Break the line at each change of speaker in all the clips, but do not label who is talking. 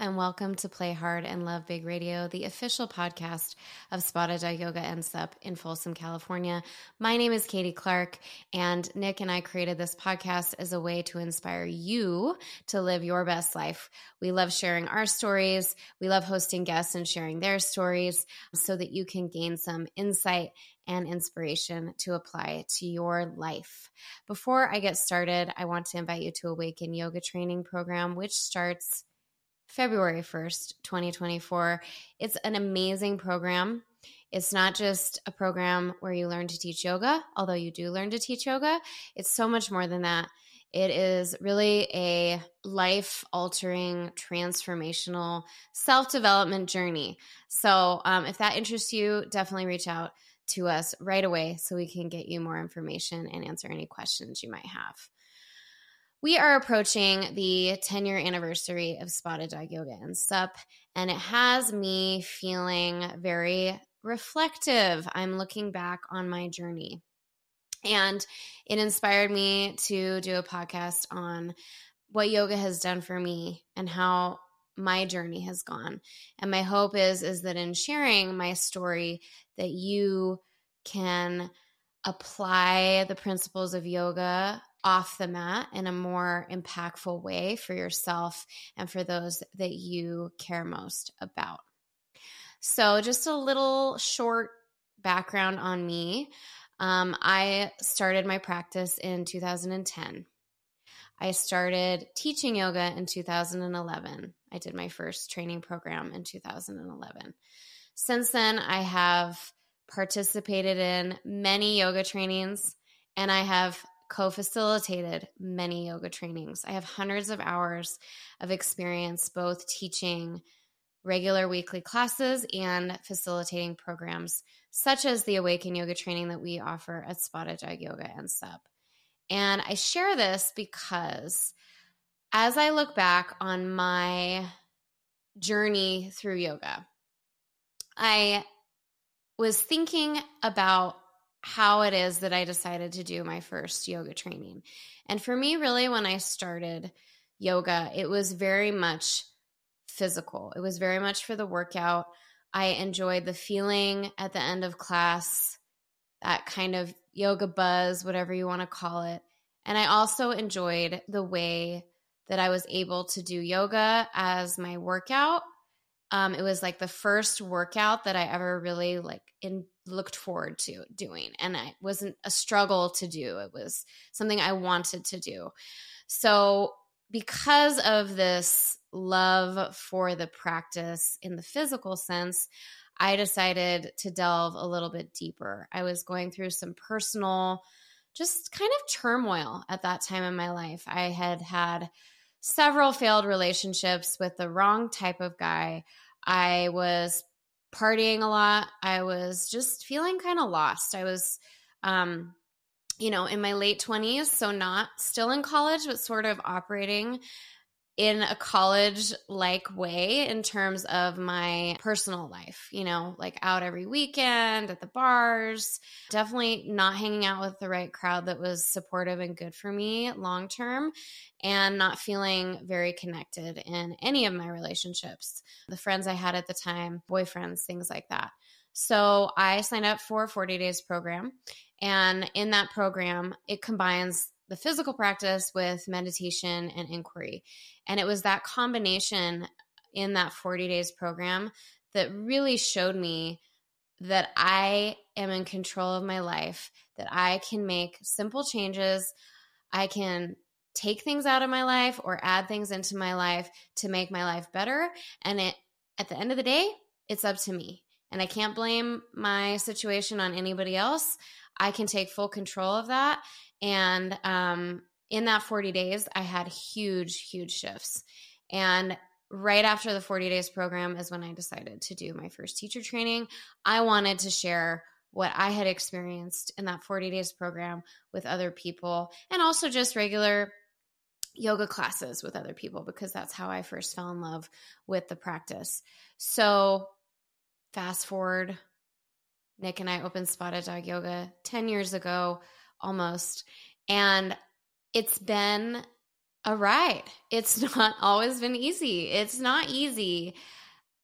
and welcome to Play Hard and Love Big Radio, the official podcast of Dog Yoga and Sup in Folsom, California. My name is Katie Clark, and Nick and I created this podcast as a way to inspire you to live your best life. We love sharing our stories, we love hosting guests and sharing their stories so that you can gain some insight and inspiration to apply to your life. Before I get started, I want to invite you to Awaken Yoga Training Program, which starts February 1st, 2024. It's an amazing program. It's not just a program where you learn to teach yoga, although you do learn to teach yoga. It's so much more than that. It is really a life altering, transformational self development journey. So, um, if that interests you, definitely reach out to us right away so we can get you more information and answer any questions you might have. We are approaching the 10 year anniversary of Spotted Dog Yoga and Sup, and it has me feeling very reflective. I'm looking back on my journey. And it inspired me to do a podcast on what yoga has done for me and how my journey has gone. And my hope is is that in sharing my story that you can apply the principles of yoga off the mat in a more impactful way for yourself and for those that you care most about. So, just a little short background on me. Um, I started my practice in 2010. I started teaching yoga in 2011. I did my first training program in 2011. Since then, I have participated in many yoga trainings and I have co facilitated many yoga trainings. I have hundreds of hours of experience both teaching regular weekly classes and facilitating programs such as the Awaken Yoga training that we offer at Spotted Dog Yoga and Sup. And I share this because as I look back on my journey through yoga, I was thinking about how it is that I decided to do my first yoga training. And for me, really, when I started yoga, it was very much physical, it was very much for the workout. I enjoyed the feeling at the end of class, that kind of yoga buzz, whatever you want to call it. And I also enjoyed the way that I was able to do yoga as my workout. Um, it was like the first workout that I ever really like in looked forward to doing and it wasn't a struggle to do it was something i wanted to do. So because of this love for the practice in the physical sense i decided to delve a little bit deeper. I was going through some personal just kind of turmoil at that time in my life. I had had several failed relationships with the wrong type of guy. I was partying a lot. I was just feeling kind of lost. I was, um, you know, in my late 20s, so not still in college, but sort of operating in a college like way in terms of my personal life, you know, like out every weekend at the bars, definitely not hanging out with the right crowd that was supportive and good for me long term, and not feeling very connected in any of my relationships. The friends I had at the time, boyfriends, things like that. So I signed up for a 40 days program. And in that program, it combines the physical practice with meditation and inquiry. And it was that combination in that 40 days program that really showed me that I am in control of my life, that I can make simple changes. I can take things out of my life or add things into my life to make my life better. And it, at the end of the day, it's up to me. And I can't blame my situation on anybody else. I can take full control of that. And um, in that 40 days, I had huge, huge shifts. And right after the 40 days program is when I decided to do my first teacher training. I wanted to share what I had experienced in that 40 days program with other people and also just regular yoga classes with other people because that's how I first fell in love with the practice. So, fast forward, Nick and I opened Spotted Dog Yoga 10 years ago almost. And it's been a ride. It's not always been easy. It's not easy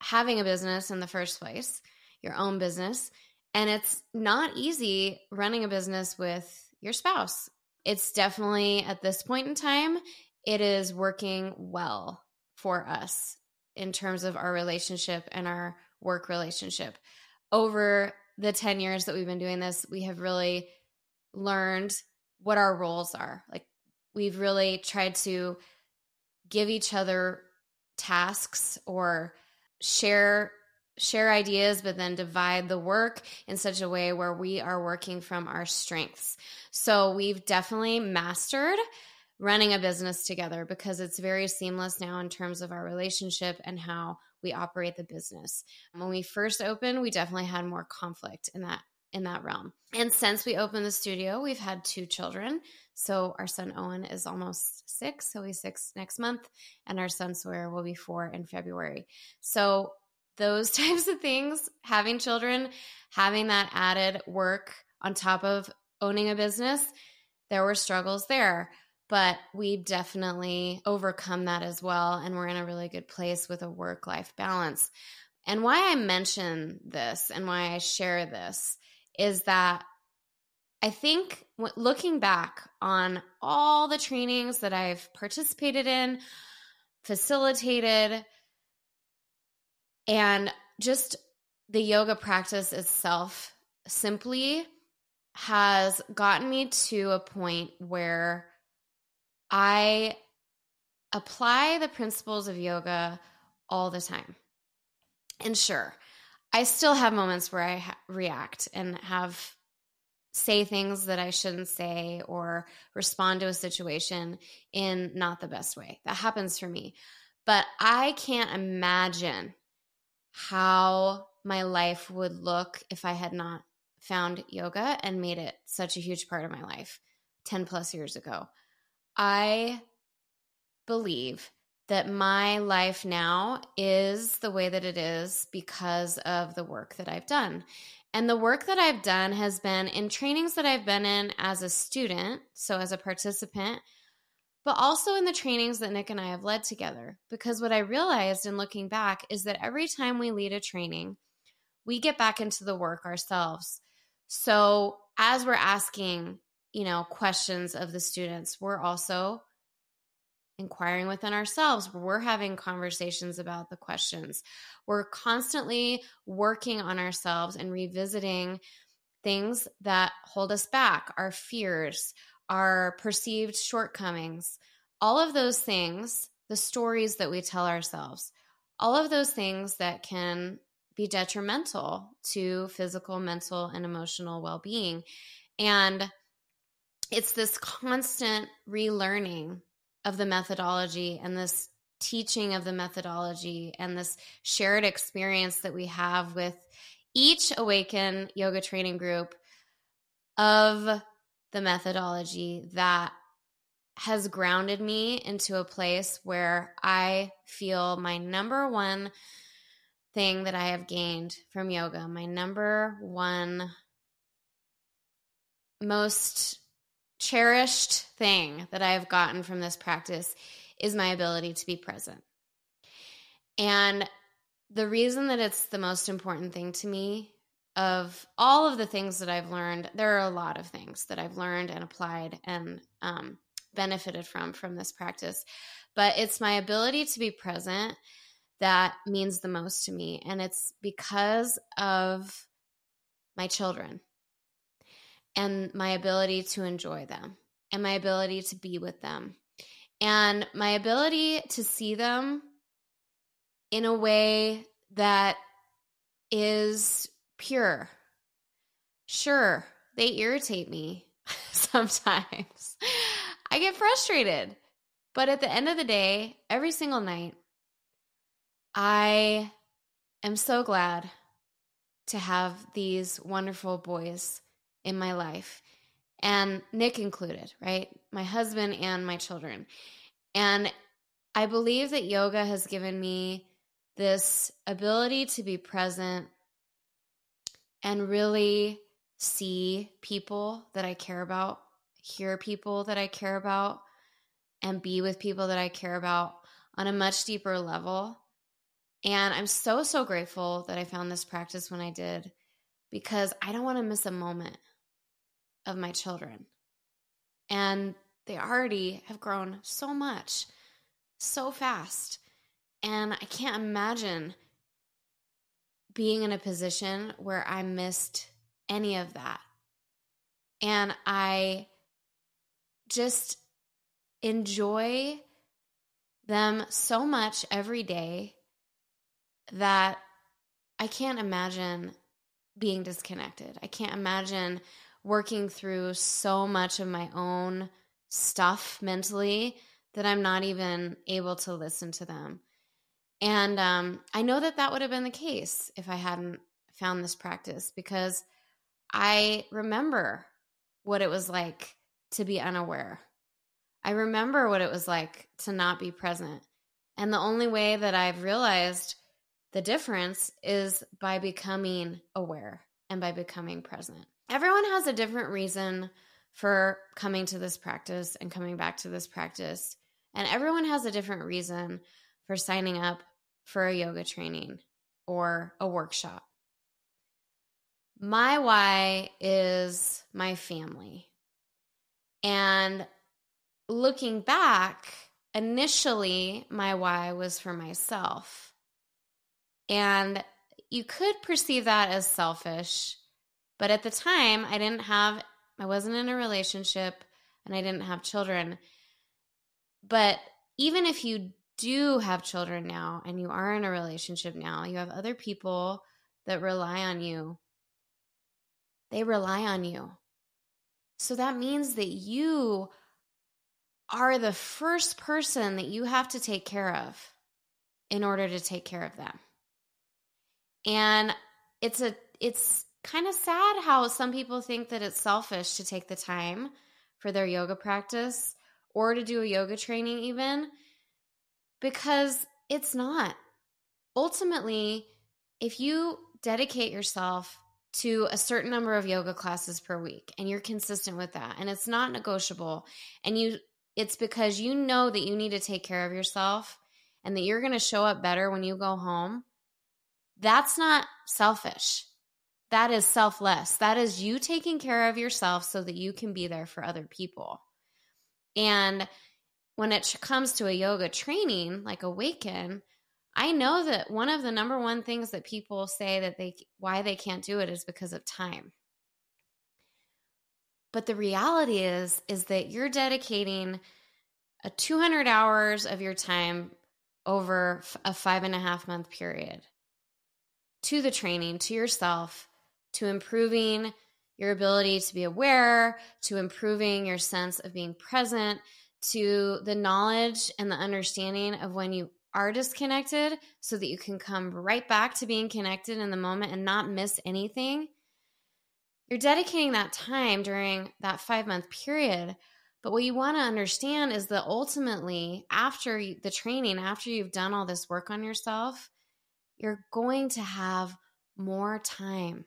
having a business in the first place, your own business. And it's not easy running a business with your spouse. It's definitely at this point in time, it is working well for us in terms of our relationship and our work relationship. Over the 10 years that we've been doing this, we have really learned what our roles are. Like, we've really tried to give each other tasks or share share ideas but then divide the work in such a way where we are working from our strengths. So we've definitely mastered running a business together because it's very seamless now in terms of our relationship and how we operate the business. When we first opened, we definitely had more conflict in that in that realm. And since we opened the studio, we've had two children. So our son Owen is almost six, so he's six next month, and our son Sawyer will be four in February. So those types of things, having children, having that added work on top of owning a business, there were struggles there. But we've definitely overcome that as well. And we're in a really good place with a work life balance. And why I mention this and why I share this is that I think looking back on all the trainings that I've participated in, facilitated, and just the yoga practice itself simply has gotten me to a point where I apply the principles of yoga all the time. And sure, I still have moments where I ha- react and have say things that I shouldn't say or respond to a situation in not the best way. That happens for me. But I can't imagine how my life would look if I had not found yoga and made it such a huge part of my life 10 plus years ago. I believe that my life now is the way that it is because of the work that I've done. And the work that I've done has been in trainings that I've been in as a student, so as a participant, but also in the trainings that Nick and I have led together. Because what I realized in looking back is that every time we lead a training, we get back into the work ourselves. So as we're asking, you know, questions of the students, we're also inquiring within ourselves. We're having conversations about the questions. We're constantly working on ourselves and revisiting things that hold us back, our fears, our perceived shortcomings, all of those things, the stories that we tell ourselves, all of those things that can be detrimental to physical, mental, and emotional well being. And it's this constant relearning of the methodology and this teaching of the methodology and this shared experience that we have with each Awaken yoga training group of the methodology that has grounded me into a place where I feel my number one thing that I have gained from yoga, my number one most cherished thing that I have gotten from this practice is my ability to be present. And the reason that it's the most important thing to me of all of the things that I've learned, there are a lot of things that I've learned and applied and um, benefited from from this practice. But it's my ability to be present that means the most to me. And it's because of my children and my ability to enjoy them and my ability to be with them and my ability to see them in a way that is pure. Sure, they irritate me sometimes. I get frustrated. But at the end of the day, every single night, I am so glad to have these wonderful boys in my life, and Nick included, right? My husband and my children. And I believe that yoga has given me this ability to be present and really see people that I care about, hear people that I care about, and be with people that I care about on a much deeper level. And I'm so, so grateful that I found this practice when I did because I don't want to miss a moment of my children. And they already have grown so much, so fast. And I can't imagine being in a position where I missed any of that. And I just enjoy them so much every day that I can't imagine being disconnected. I can't imagine working through so much of my own stuff mentally that I'm not even able to listen to them. And um, I know that that would have been the case if I hadn't found this practice because I remember what it was like to be unaware. I remember what it was like to not be present. And the only way that I've realized the difference is by becoming aware and by becoming present. Everyone has a different reason for coming to this practice and coming back to this practice. And everyone has a different reason for signing up for a yoga training or a workshop. My why is my family. And looking back, initially, my why was for myself. And you could perceive that as selfish, but at the time, I didn't have, I wasn't in a relationship and I didn't have children. But even if you do have children now and you are in a relationship now, you have other people that rely on you. They rely on you. So that means that you are the first person that you have to take care of in order to take care of them. And it's a it's kind of sad how some people think that it's selfish to take the time for their yoga practice or to do a yoga training even because it's not. Ultimately, if you dedicate yourself to a certain number of yoga classes per week and you're consistent with that and it's not negotiable and you it's because you know that you need to take care of yourself and that you're going to show up better when you go home that's not selfish. That is selfless. That is you taking care of yourself so that you can be there for other people. And when it comes to a yoga training like Awaken, I know that one of the number one things that people say that they why they can't do it is because of time. But the reality is is that you're dedicating a 200 hours of your time over a five and a half month period to the training, to yourself, to improving your ability to be aware, to improving your sense of being present, to the knowledge and the understanding of when you are disconnected so that you can come right back to being connected in the moment and not miss anything. You're dedicating that time during that five month period. But what you want to understand is that ultimately, after the training, after you've done all this work on yourself, you're going to have more time.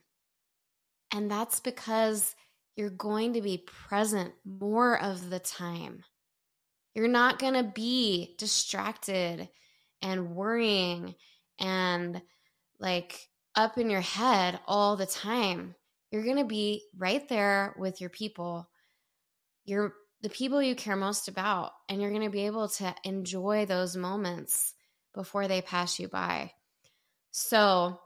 And that's because you're going to be present more of the time. You're not going to be distracted and worrying and like up in your head all the time. You're going to be right there with your people. You're the people you care most about, and you're going to be able to enjoy those moments before they pass you by. So,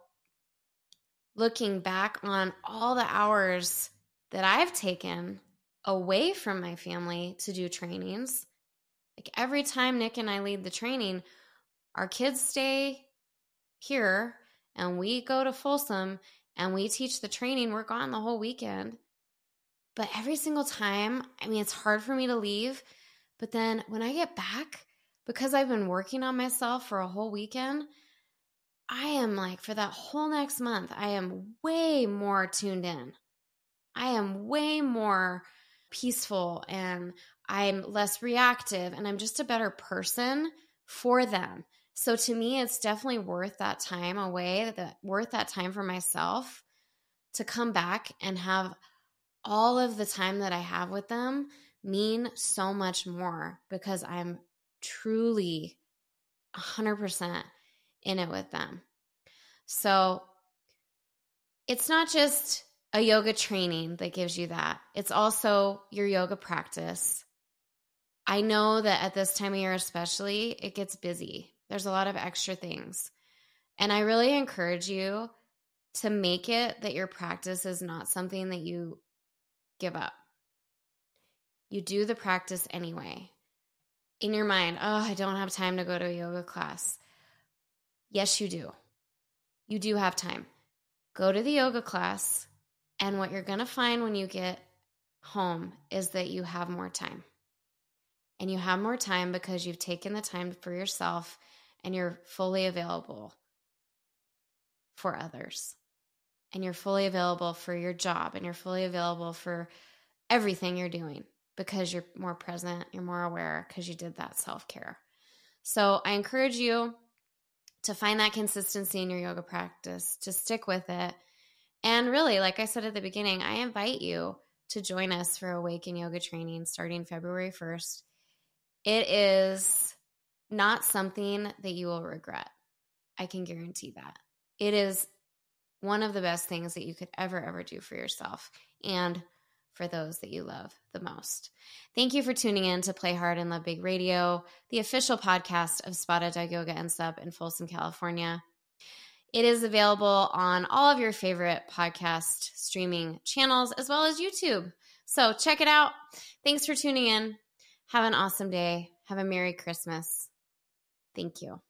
looking back on all the hours that I've taken away from my family to do trainings, like every time Nick and I lead the training, our kids stay here and we go to Folsom and we teach the training. We're gone the whole weekend. But every single time, I mean, it's hard for me to leave. But then when I get back, because I've been working on myself for a whole weekend, I am like, for that whole next month, I am way more tuned in. I am way more peaceful and I'm less reactive and I'm just a better person for them. So to me, it's definitely worth that time away, that worth that time for myself to come back and have all of the time that I have with them mean so much more because I'm truly 100% in it with them. So it's not just a yoga training that gives you that, it's also your yoga practice. I know that at this time of year, especially, it gets busy. There's a lot of extra things. And I really encourage you to make it that your practice is not something that you give up. You do the practice anyway. In your mind, oh, I don't have time to go to a yoga class. Yes, you do. You do have time. Go to the yoga class, and what you're going to find when you get home is that you have more time. And you have more time because you've taken the time for yourself and you're fully available for others. And you're fully available for your job and you're fully available for everything you're doing because you're more present, you're more aware because you did that self care. So I encourage you to find that consistency in your yoga practice, to stick with it. And really, like I said at the beginning, I invite you to join us for Awaken Yoga training starting February 1st. It is not something that you will regret. I can guarantee that. It is one of the best things that you could ever, ever do for yourself and for those that you love the most. Thank you for tuning in to Play Hard and Love Big Radio, the official podcast of Spotted Dog Yoga and Sup in Folsom, California. It is available on all of your favorite podcast streaming channels as well as YouTube. So check it out. Thanks for tuning in. Have an awesome day. Have a Merry Christmas. Thank you.